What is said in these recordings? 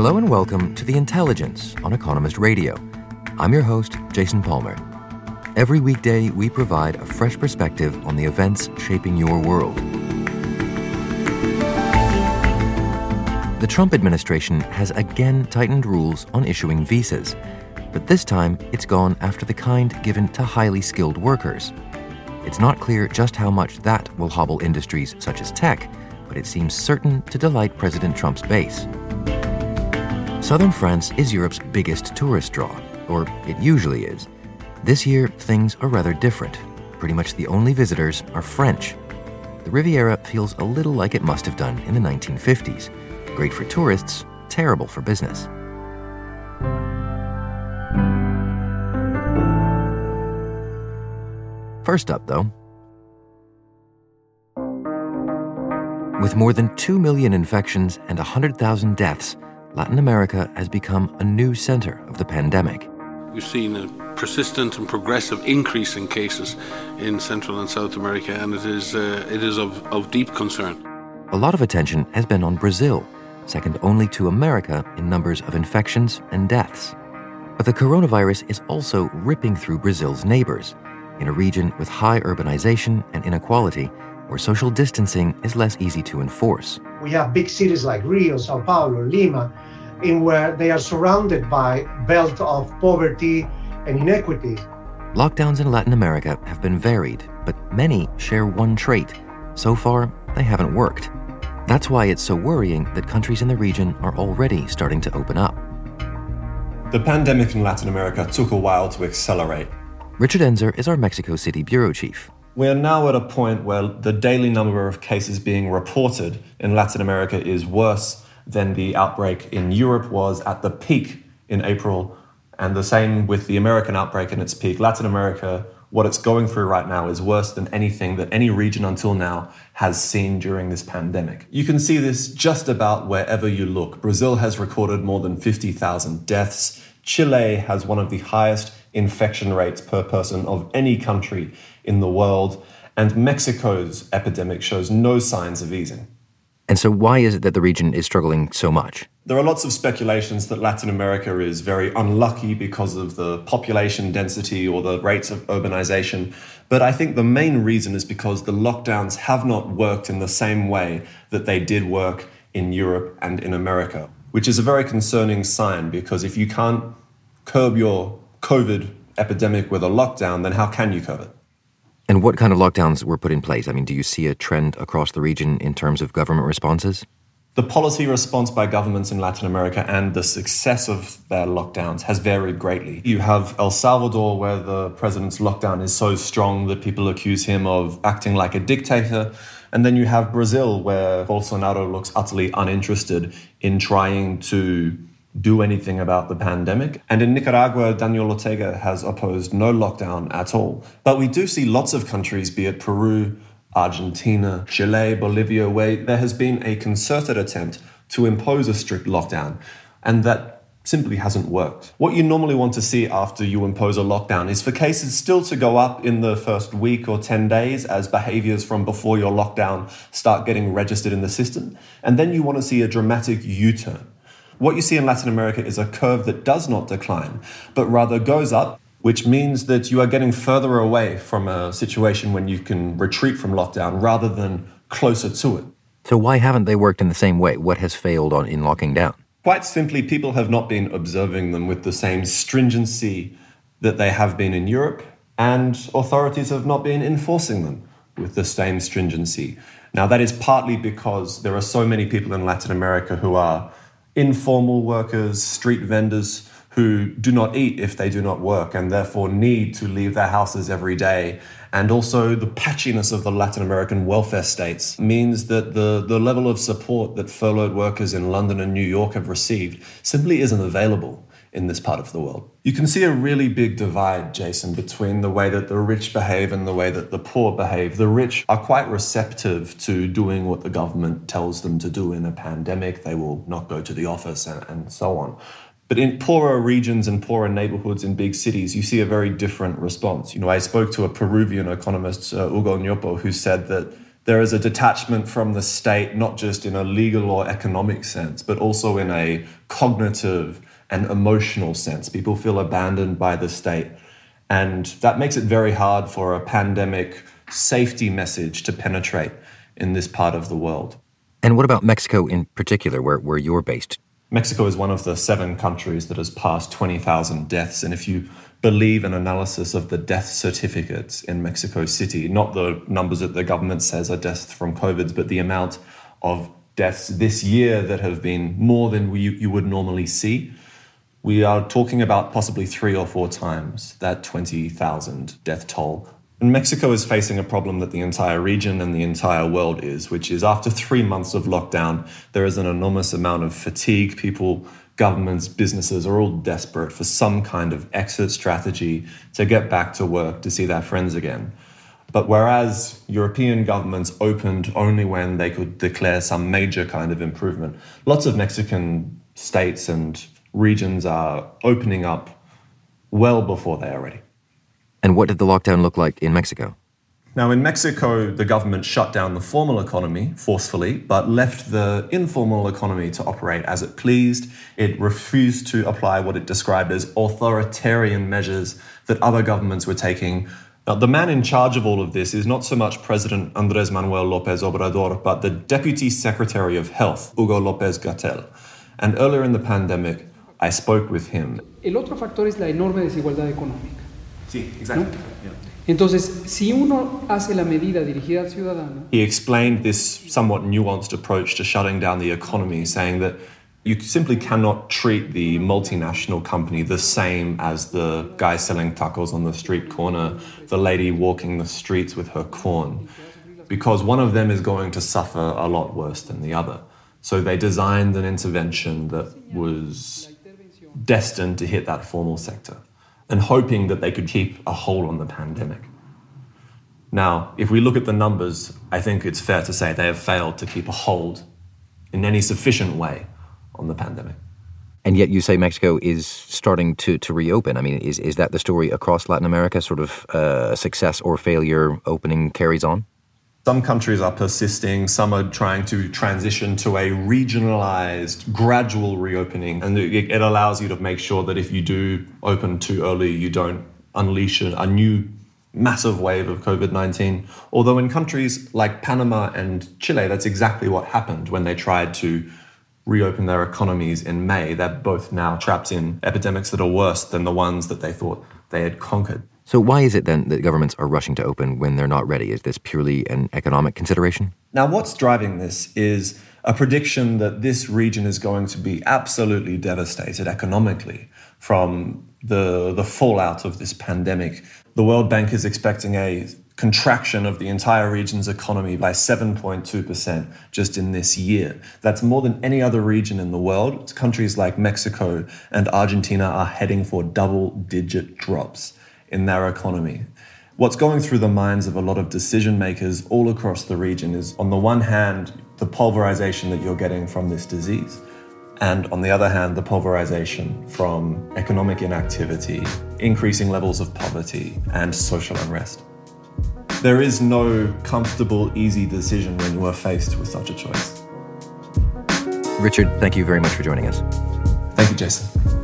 Hello and welcome to The Intelligence on Economist Radio. I'm your host, Jason Palmer. Every weekday, we provide a fresh perspective on the events shaping your world. The Trump administration has again tightened rules on issuing visas, but this time it's gone after the kind given to highly skilled workers. It's not clear just how much that will hobble industries such as tech, but it seems certain to delight President Trump's base. Southern France is Europe's biggest tourist draw, or it usually is. This year, things are rather different. Pretty much the only visitors are French. The Riviera feels a little like it must have done in the 1950s Great for tourists, terrible for business. First up, though, with more than 2 million infections and 100,000 deaths, Latin America has become a new center of the pandemic. We've seen a persistent and progressive increase in cases in Central and South America, and it is, uh, it is of, of deep concern. A lot of attention has been on Brazil, second only to America in numbers of infections and deaths. But the coronavirus is also ripping through Brazil's neighbors, in a region with high urbanization and inequality, where social distancing is less easy to enforce. We have big cities like Rio, Sao Paulo, Lima, in where they are surrounded by belt of poverty and inequity. Lockdowns in Latin America have been varied, but many share one trait. So far, they haven't worked. That's why it's so worrying that countries in the region are already starting to open up. The pandemic in Latin America took a while to accelerate. Richard Enzer is our Mexico City bureau chief. We are now at a point where the daily number of cases being reported in Latin America is worse than the outbreak in Europe was at the peak in April, and the same with the American outbreak in its peak. Latin America what it's going through right now is worse than anything that any region until now has seen during this pandemic. You can see this just about wherever you look. Brazil has recorded more than 50,000 deaths. Chile has one of the highest infection rates per person of any country in the world. And Mexico's epidemic shows no signs of easing. And so, why is it that the region is struggling so much? There are lots of speculations that Latin America is very unlucky because of the population density or the rates of urbanization. But I think the main reason is because the lockdowns have not worked in the same way that they did work in Europe and in America, which is a very concerning sign because if you can't curb your COVID epidemic with a lockdown, then how can you curb it? And what kind of lockdowns were put in place? I mean, do you see a trend across the region in terms of government responses? The policy response by governments in Latin America and the success of their lockdowns has varied greatly. You have El Salvador, where the president's lockdown is so strong that people accuse him of acting like a dictator. And then you have Brazil, where Bolsonaro looks utterly uninterested in trying to do anything about the pandemic. And in Nicaragua, Daniel Ortega has opposed no lockdown at all. But we do see lots of countries, be it Peru, Argentina, Chile, Bolivia, where there has been a concerted attempt to impose a strict lockdown, and that simply hasn't worked. What you normally want to see after you impose a lockdown is for cases still to go up in the first week or 10 days as behaviors from before your lockdown start getting registered in the system. And then you want to see a dramatic U turn. What you see in Latin America is a curve that does not decline, but rather goes up which means that you are getting further away from a situation when you can retreat from lockdown rather than closer to it. So, why haven't they worked in the same way? What has failed on, in locking down? Quite simply, people have not been observing them with the same stringency that they have been in Europe, and authorities have not been enforcing them with the same stringency. Now, that is partly because there are so many people in Latin America who are informal workers, street vendors, who do not eat if they do not work and therefore need to leave their houses every day. And also the patchiness of the Latin American welfare states means that the, the level of support that furloughed workers in London and New York have received simply isn't available in this part of the world. You can see a really big divide, Jason, between the way that the rich behave and the way that the poor behave. The rich are quite receptive to doing what the government tells them to do in a pandemic. They will not go to the office and, and so on. But in poorer regions and poorer neighborhoods in big cities, you see a very different response. You know, I spoke to a Peruvian economist, uh, Hugo Ñopo, who said that there is a detachment from the state, not just in a legal or economic sense, but also in a cognitive and emotional sense. People feel abandoned by the state. And that makes it very hard for a pandemic safety message to penetrate in this part of the world. And what about Mexico in particular, where, where you're based? Mexico is one of the seven countries that has passed 20,000 deaths. And if you believe an analysis of the death certificates in Mexico City, not the numbers that the government says are deaths from COVID, but the amount of deaths this year that have been more than we, you would normally see, we are talking about possibly three or four times that 20,000 death toll and Mexico is facing a problem that the entire region and the entire world is, which is after three months of lockdown, there is an enormous amount of fatigue. People, governments, businesses are all desperate for some kind of exit strategy to get back to work, to see their friends again. But whereas European governments opened only when they could declare some major kind of improvement, lots of Mexican states and regions are opening up well before they are ready. And what did the lockdown look like in Mexico? Now, in Mexico, the government shut down the formal economy forcefully, but left the informal economy to operate as it pleased. It refused to apply what it described as authoritarian measures that other governments were taking. Now, the man in charge of all of this is not so much President Andres Manuel Lopez Obrador, but the Deputy Secretary of Health, Hugo Lopez Gatell. And earlier in the pandemic, I spoke with him. El otro factor es la enorme desigualdad económica. Sí, exactly. ¿no? Yeah. Entonces, si uno hace la medida dirigida al ciudadano. He explained this somewhat nuanced approach to shutting down the economy, saying that you simply cannot treat the multinational company the same as the guy selling tacos on the street corner, the lady walking the streets with her corn, because one of them is going to suffer a lot worse than the other. So they designed an intervention that was destined to hit that formal sector and hoping that they could keep a hold on the pandemic. Now, if we look at the numbers, I think it's fair to say they have failed to keep a hold in any sufficient way on the pandemic. And yet, you say Mexico is starting to, to reopen. I mean, is, is that the story across Latin America? Sort of uh, success or failure opening carries on? Some countries are persisting, some are trying to transition to a regionalized, gradual reopening. And it allows you to make sure that if you do open too early, you don't unleash a new massive wave of COVID 19. Although in countries like Panama and Chile, that's exactly what happened when they tried to reopen their economies in May. They're both now trapped in epidemics that are worse than the ones that they thought they had conquered. So, why is it then that governments are rushing to open when they're not ready? Is this purely an economic consideration? Now, what's driving this is a prediction that this region is going to be absolutely devastated economically from the, the fallout of this pandemic. The World Bank is expecting a contraction of the entire region's economy by 7.2% just in this year. That's more than any other region in the world. Countries like Mexico and Argentina are heading for double digit drops in their economy. What's going through the minds of a lot of decision makers all across the region is, on the one hand, the pulverization that you're getting from this disease, and on the other hand, the pulverization from economic inactivity, increasing levels of poverty, and social unrest. There is no comfortable, easy decision when you are faced with such a choice. Richard, thank you very much for joining us. Thank you, Jason.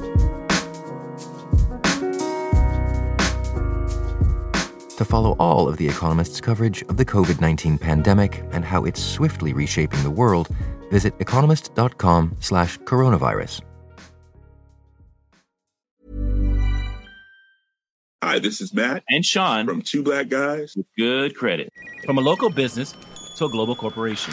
To follow all of The Economist's coverage of the COVID 19 pandemic and how it's swiftly reshaping the world, visit economist.com slash coronavirus. Hi, this is Matt and Sean from Two Black Guys with Good Credit. From a local business to a global corporation.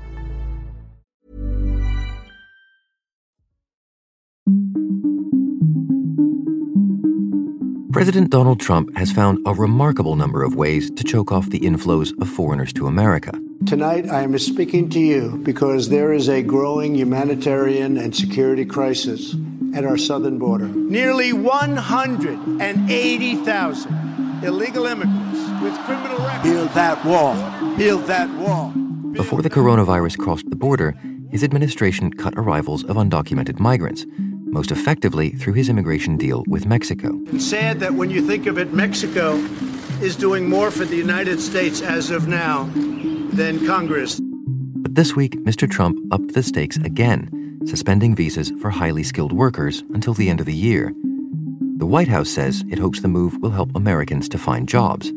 President Donald Trump has found a remarkable number of ways to choke off the inflows of foreigners to America. Tonight, I am speaking to you because there is a growing humanitarian and security crisis at our southern border. Nearly 180,000 illegal immigrants with criminal records. Build that wall. Build that wall. Before the coronavirus crossed the border, his administration cut arrivals of undocumented migrants most effectively through his immigration deal with Mexico. It's sad that when you think of it, Mexico is doing more for the United States as of now than Congress. But this week, Mr. Trump upped the stakes again, suspending visas for highly skilled workers until the end of the year. The White House says it hopes the move will help Americans to find jobs.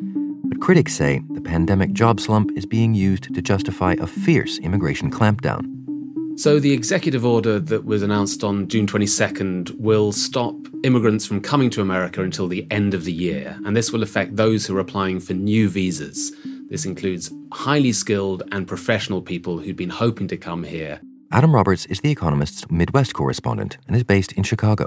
But critics say the pandemic job slump is being used to justify a fierce immigration clampdown. So, the executive order that was announced on June 22nd will stop immigrants from coming to America until the end of the year, and this will affect those who are applying for new visas. This includes highly skilled and professional people who'd been hoping to come here. Adam Roberts is The Economist's Midwest correspondent and is based in Chicago.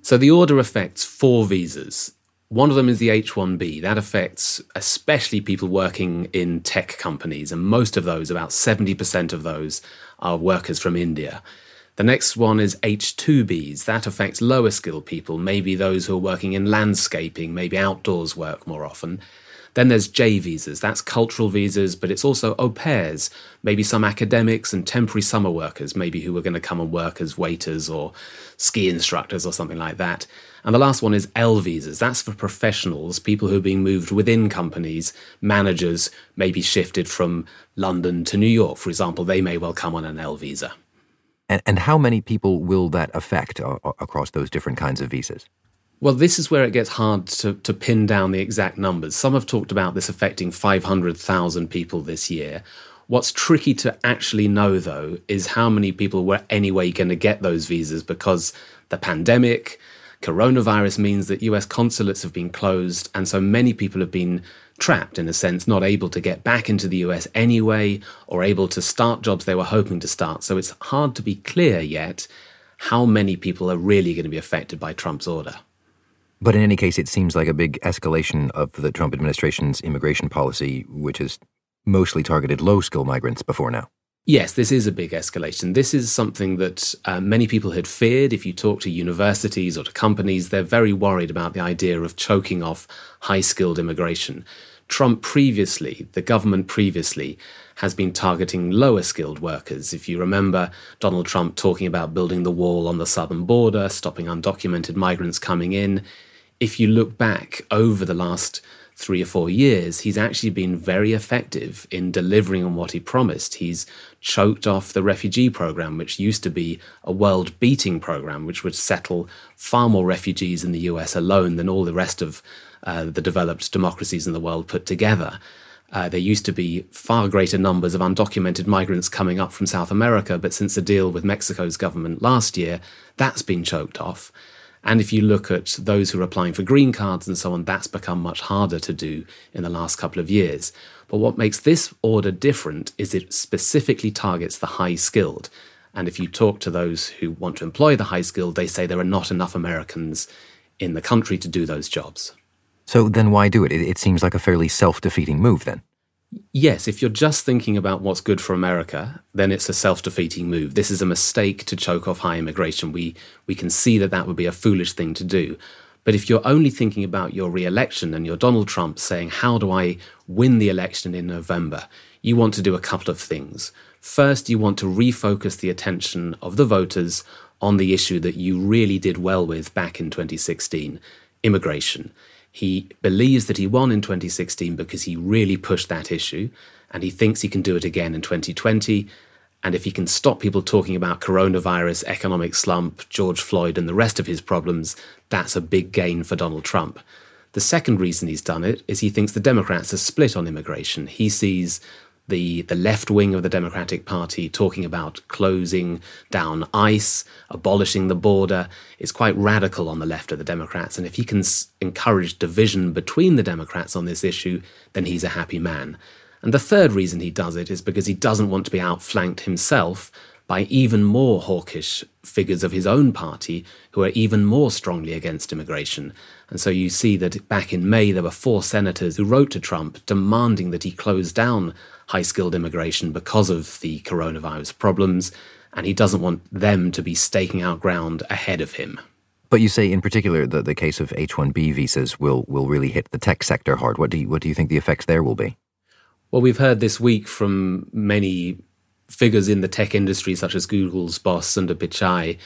So, the order affects four visas. One of them is the H 1B. That affects especially people working in tech companies, and most of those, about 70% of those, are workers from India. The next one is H2Bs. That affects lower skilled people, maybe those who are working in landscaping, maybe outdoors work more often. Then there's J visas. That's cultural visas, but it's also au pairs, maybe some academics and temporary summer workers, maybe who are going to come and work as waiters or ski instructors or something like that. And the last one is L visas. That's for professionals, people who are being moved within companies, managers may be shifted from London to New York, for example. They may well come on an L visa. And, and how many people will that affect uh, across those different kinds of visas? Well, this is where it gets hard to, to pin down the exact numbers. Some have talked about this affecting 500,000 people this year. What's tricky to actually know, though, is how many people were anyway going to get those visas because the pandemic, coronavirus means that US consulates have been closed, and so many people have been trapped, in a sense, not able to get back into the US anyway, or able to start jobs they were hoping to start. So it's hard to be clear yet how many people are really going to be affected by Trump's order. But in any case, it seems like a big escalation of the Trump administration's immigration policy, which has mostly targeted low skill migrants before now. Yes, this is a big escalation. This is something that uh, many people had feared. If you talk to universities or to companies, they're very worried about the idea of choking off high skilled immigration. Trump previously, the government previously, has been targeting lower skilled workers. If you remember Donald Trump talking about building the wall on the southern border, stopping undocumented migrants coming in, if you look back over the last three or four years, he's actually been very effective in delivering on what he promised. He's choked off the refugee program, which used to be a world beating program, which would settle far more refugees in the US alone than all the rest of uh, the developed democracies in the world put together. Uh, there used to be far greater numbers of undocumented migrants coming up from South America, but since the deal with Mexico's government last year, that's been choked off. And if you look at those who are applying for green cards and so on, that's become much harder to do in the last couple of years. But what makes this order different is it specifically targets the high skilled. And if you talk to those who want to employ the high skilled, they say there are not enough Americans in the country to do those jobs. So then why do it? It, seems like a fairly self defeating move then. Yes, if you're just thinking about what's good for America, then it's a self-defeating move. This is a mistake to choke off high immigration. We we can see that that would be a foolish thing to do. But if you're only thinking about your re-election and you're Donald Trump saying, "How do I win the election in November?" You want to do a couple of things. First, you want to refocus the attention of the voters on the issue that you really did well with back in 2016, immigration. He believes that he won in 2016 because he really pushed that issue, and he thinks he can do it again in 2020. And if he can stop people talking about coronavirus, economic slump, George Floyd, and the rest of his problems, that's a big gain for Donald Trump. The second reason he's done it is he thinks the Democrats are split on immigration. He sees the the left wing of the Democratic Party talking about closing down ICE, abolishing the border. is quite radical on the left of the Democrats, and if he can s- encourage division between the Democrats on this issue, then he's a happy man. And the third reason he does it is because he doesn't want to be outflanked himself by even more hawkish figures of his own party who are even more strongly against immigration. And so you see that back in May, there were four senators who wrote to Trump demanding that he close down high skilled immigration because of the coronavirus problems, and he doesn't want them to be staking out ground ahead of him. But you say, in particular, that the case of H-1B visas will will really hit the tech sector hard. What do you, what do you think the effects there will be? Well, we've heard this week from many figures in the tech industry, such as Google's boss Sundar Pichai,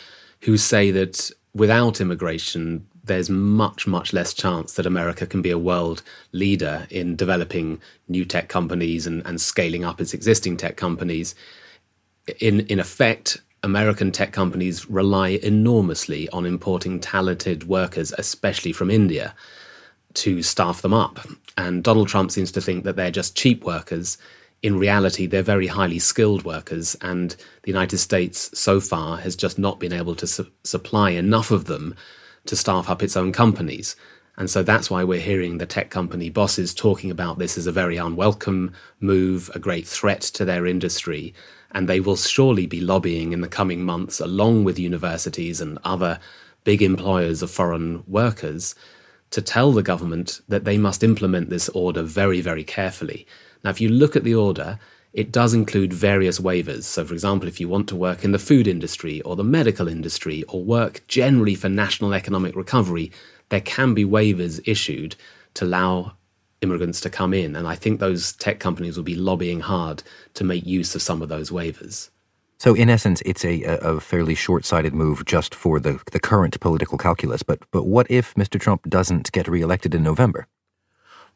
who say that without immigration, there's much, much less chance that America can be a world leader in developing new tech companies and, and scaling up its existing tech companies. In, in effect, American tech companies rely enormously on importing talented workers, especially from India, to staff them up. And Donald Trump seems to think that they're just cheap workers. In reality, they're very highly skilled workers, and the United States so far has just not been able to su- supply enough of them to staff up its own companies. And so that's why we're hearing the tech company bosses talking about this as a very unwelcome move, a great threat to their industry. And they will surely be lobbying in the coming months, along with universities and other big employers of foreign workers, to tell the government that they must implement this order very, very carefully. Now, if you look at the order, it does include various waivers. So, for example, if you want to work in the food industry or the medical industry or work generally for national economic recovery, there can be waivers issued to allow immigrants to come in. And I think those tech companies will be lobbying hard to make use of some of those waivers. So, in essence, it's a, a fairly short sighted move just for the, the current political calculus. But, but what if Mr. Trump doesn't get reelected in November?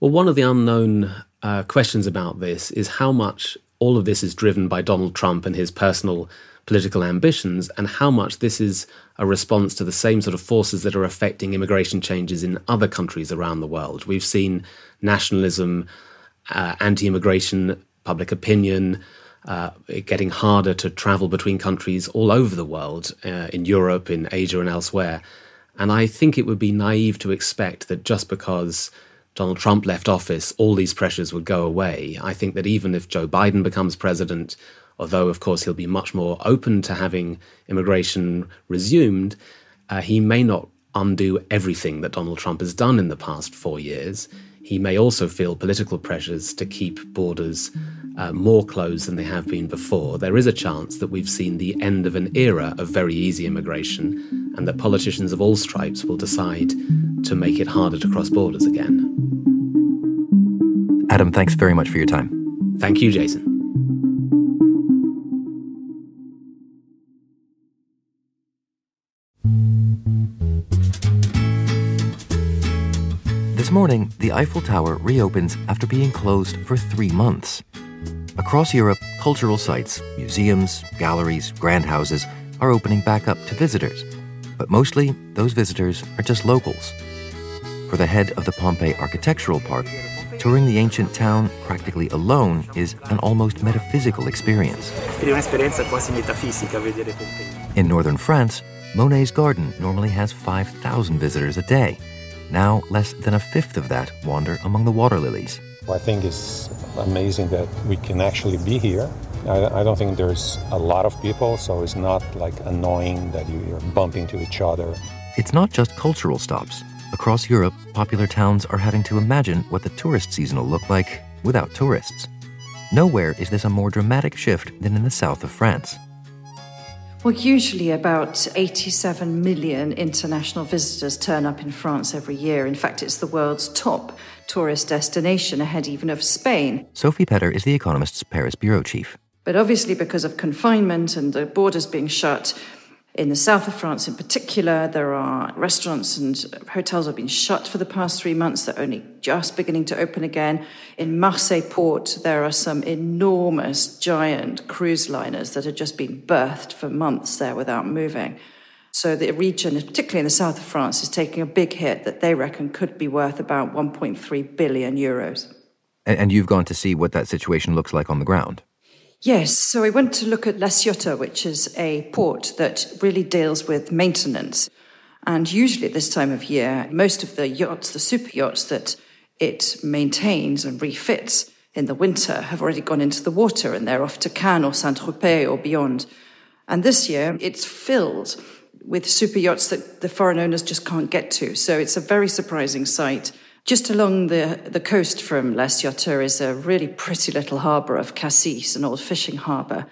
Well, one of the unknown uh, questions about this is how much all of this is driven by Donald Trump and his personal political ambitions, and how much this is a response to the same sort of forces that are affecting immigration changes in other countries around the world. We've seen nationalism, uh, anti immigration, public opinion. Uh, getting harder to travel between countries all over the world, uh, in Europe, in Asia, and elsewhere. And I think it would be naive to expect that just because Donald Trump left office, all these pressures would go away. I think that even if Joe Biden becomes president, although of course he'll be much more open to having immigration resumed, uh, he may not undo everything that Donald Trump has done in the past four years. He may also feel political pressures to keep borders uh, more closed than they have been before. There is a chance that we've seen the end of an era of very easy immigration and that politicians of all stripes will decide to make it harder to cross borders again. Adam, thanks very much for your time. Thank you, Jason. This morning, the Eiffel Tower reopens after being closed for three months. Across Europe, cultural sites, museums, galleries, grand houses are opening back up to visitors. But mostly, those visitors are just locals. For the head of the Pompeii Archaeological Park, touring the ancient town practically alone is an almost metaphysical experience. In northern France, Monet's garden normally has 5,000 visitors a day. Now, less than a fifth of that wander among the water lilies. I think it's amazing that we can actually be here. I, I, don't think there's a lot of people, so it's not like annoying that you're bumping to each other. It's not just cultural stops. Across Europe, popular towns are having to imagine what the tourist season will look like without tourists. Nowhere is this a more dramatic shift than in the south of France. Well, usually about 87 million international visitors turn up in France every year. In fact, it's the world's top tourist destination, ahead even of Spain. Sophie Pedder is The Economist's Paris bureau chief. But obviously, because of confinement and the borders being shut, in the south of France in particular, there are restaurants and hotels have been shut for the past three months. They're only just beginning to open again. In Marseille port, there are some enormous, giant cruise liners that have just been berthed for months there without moving. So the region, particularly in the south of France, is taking a big hit that they reckon could be worth about 1.3 billion euros. And you've gone to see what that situation looks like on the ground. Yes, so I went to look at La Ciotat, which is a port that really deals with maintenance. And usually at this time of year, most of the yachts, the super yachts that it maintains and refits in the winter, have already gone into the water and they're off to Cannes or Saint Tropez or beyond. And this year, it's filled with super yachts that the foreign owners just can't get to. So it's a very surprising sight. Just along the, the coast from La Ciotat is a really pretty little harbour of Cassis, an old fishing harbour.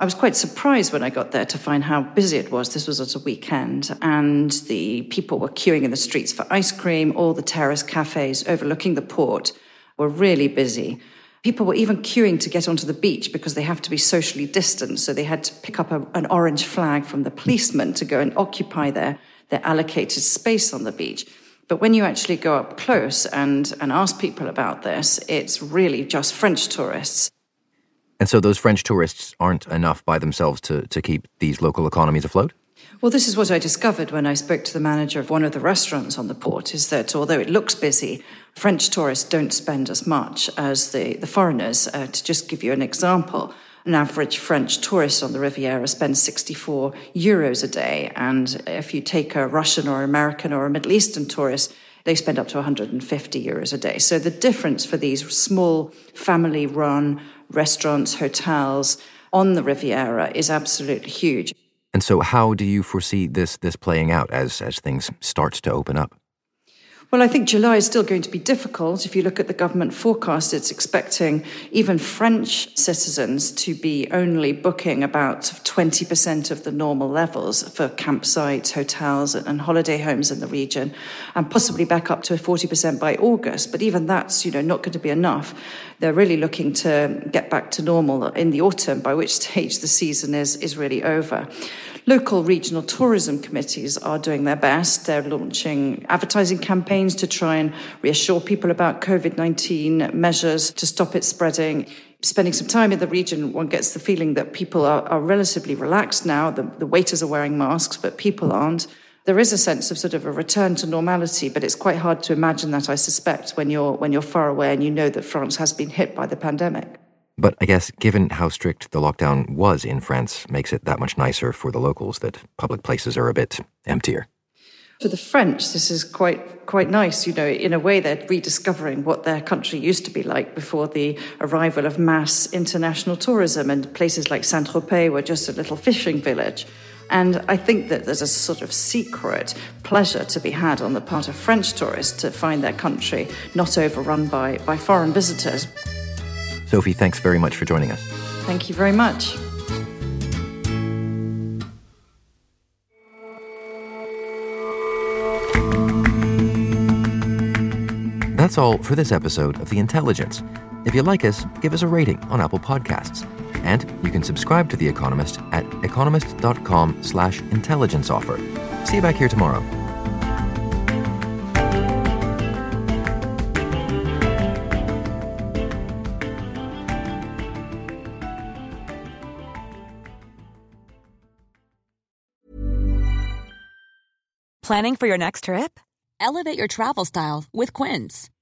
I was quite surprised when I got there to find how busy it was. This was at a weekend, and the people were queuing in the streets for ice cream. All the terrace cafes overlooking the port were really busy. People were even queuing to get onto the beach because they have to be socially distanced. So they had to pick up a, an orange flag from the policeman to go and occupy their, their allocated space on the beach. But when you actually go up close and, and ask people about this, it's really just French tourists. And so those French tourists aren't enough by themselves to, to keep these local economies afloat? Well, this is what I discovered when I spoke to the manager of one of the restaurants on the port is that although it looks busy, French tourists don't spend as much as the, the foreigners. Uh, to just give you an example, an average French tourist on the Riviera spends 64 euros a day. And if you take a Russian or American or a Middle Eastern tourist, they spend up to 150 euros a day. So the difference for these small family run restaurants, hotels on the Riviera is absolutely huge. And so how do you foresee this this playing out as as things start to open up? Well, I think July is still going to be difficult. If you look at the government forecast, it's expecting even French citizens to be only booking about 20% of the normal levels for campsites, hotels, and holiday homes in the region, and possibly back up to 40% by August. But even that's, you know, not going to be enough. They're really looking to get back to normal in the autumn, by which stage the season is, is really over. Local regional tourism committees are doing their best. They're launching advertising campaigns to try and reassure people about COVID 19 measures to stop it spreading. Spending some time in the region, one gets the feeling that people are, are relatively relaxed now. The, the waiters are wearing masks, but people aren't there is a sense of sort of a return to normality, but it's quite hard to imagine that, I suspect, when you're when you're far away and you know that France has been hit by the pandemic. But I guess, given how strict the lockdown was in France, makes it that much nicer for the locals that public places are a bit emptier. For the French, this is quite quite nice. You know, in a way, they're rediscovering what their country used to be like before the arrival of mass international tourism, and places like Saint Tropez were just a little fishing village. And I think that there's a sort of secret pleasure to be had on the part of French tourists to find their country not overrun by, by foreign visitors. Sophie, thanks very much for joining us. Thank you very much. That's all for this episode of The Intelligence. If you like us, give us a rating on Apple Podcasts. And you can subscribe to The Economist at economist.com slash intelligence offer. See you back here tomorrow. Planning for your next trip? Elevate your travel style with Quince.